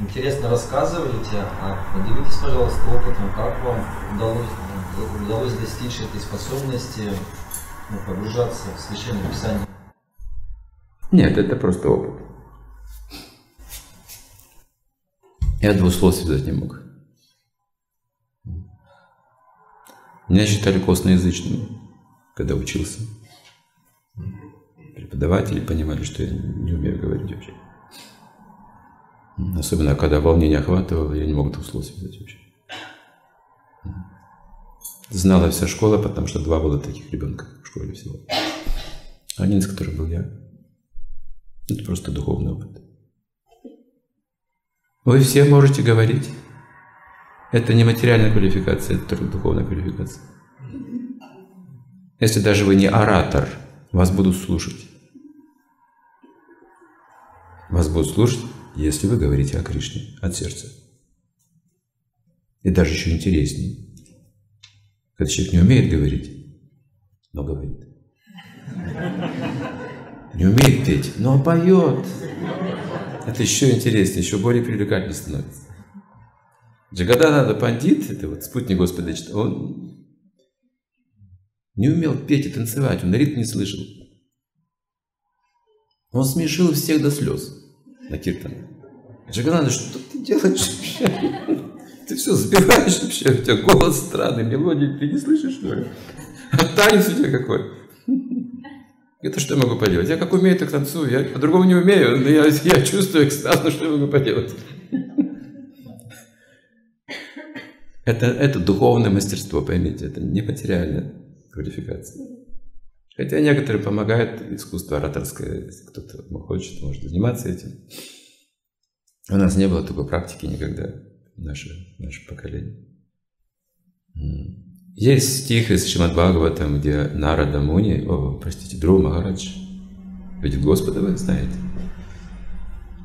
интересно рассказываете, а поделитесь, пожалуйста, опытом, как вам удалось, удалось достичь этой способности ну, погружаться в Священное Писание? Нет, это просто опыт. Я двух слов связать не мог. Меня считали косноязычным, когда учился. Преподаватели понимали, что я не умею говорить вообще. Особенно, когда волнение охватывало, я не мог двух слов связать вообще. Знала вся школа, потому что два было таких ребенка в школе всего. Один из которых был я. Это просто духовный опыт. Вы все можете говорить. Это не материальная квалификация, это только духовная квалификация. Если даже вы не оратор, вас будут слушать. Вас будут слушать, если вы говорите о Кришне от сердца. И даже еще интереснее. Когда человек не умеет говорить, но говорит. Не умеет петь, но поет. Это еще интереснее, еще более привлекательно становится. Джагадананда Пандит, это вот спутник Господа, он не умел петь и танцевать, он ритм не слышал. Он смешил всех до слез на киртане. Джагананда, что ты делаешь вообще? Ты все забиваешь вообще, у тебя голос странный, мелодии, ты не слышишь, что ли? А танец у тебя какой? Это что я могу поделать? Я как умею, так танцую. Я по-другому не умею, но я, я чувствую экстаз, но что я могу поделать? Это, это духовное мастерство, поймите, это не материальная квалификация. Хотя некоторые помогают, искусство ораторское, если кто-то хочет, может заниматься этим. У нас не было такой практики никогда, наше, наше поколение. Есть стих из Шимад Бхагаватам, где Нарада Муни, о, простите, Дру Махарадж, видит Господа, вы знаете.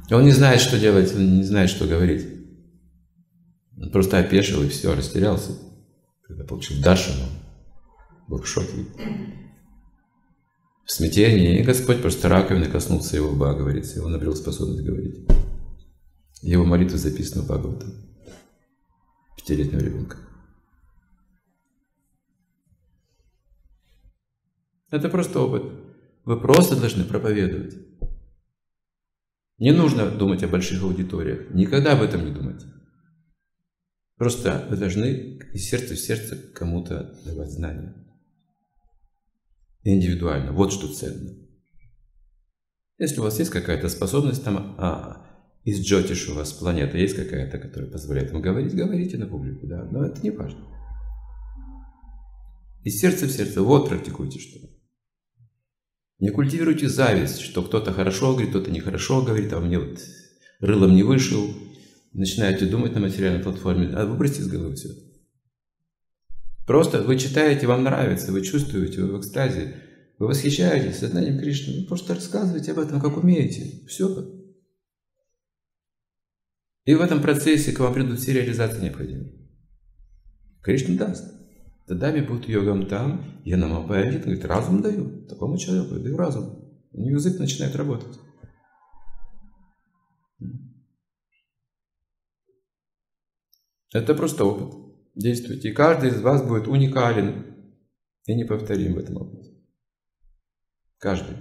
Он не знает, что делать, он не знает, что говорить. Он просто опешил и все, растерялся. Когда получил Дашину, был в шоке. В смятении, и Господь просто раковины коснулся его лба, говорится, и он обрел способность говорить. Его молитва записана в Бхагаватам. Пятилетнего ребенка. Это просто опыт. Вы просто должны проповедовать. Не нужно думать о больших аудиториях. Никогда об этом не думайте. Просто вы должны из сердца в сердце кому-то давать знания. Индивидуально. Вот что ценно. Если у вас есть какая-то способность, там а, из Джотиш у вас планета есть какая-то, которая позволяет вам говорить, говорите на публику, да, но это не важно. Из сердца в сердце, вот практикуйте что. Не культивируйте зависть, что кто-то хорошо говорит, кто-то нехорошо говорит, а мне вот рылом не вышел, начинаете думать на материальной платформе, а выбросьте из головы все это. Просто вы читаете, вам нравится, вы чувствуете, вы в экстазе, вы восхищаетесь сознанием Кришны, вы просто рассказывайте об этом, как умеете. Все. И в этом процессе к вам придут все реализации необходимые. Кришна даст. Тадами будет йогам там, я нам обоявит, говорит, разум даю. Такому человеку даю разум. У него язык начинает работать. Это просто опыт. Действуйте. И каждый из вас будет уникален и неповторим в этом опыте. Каждый.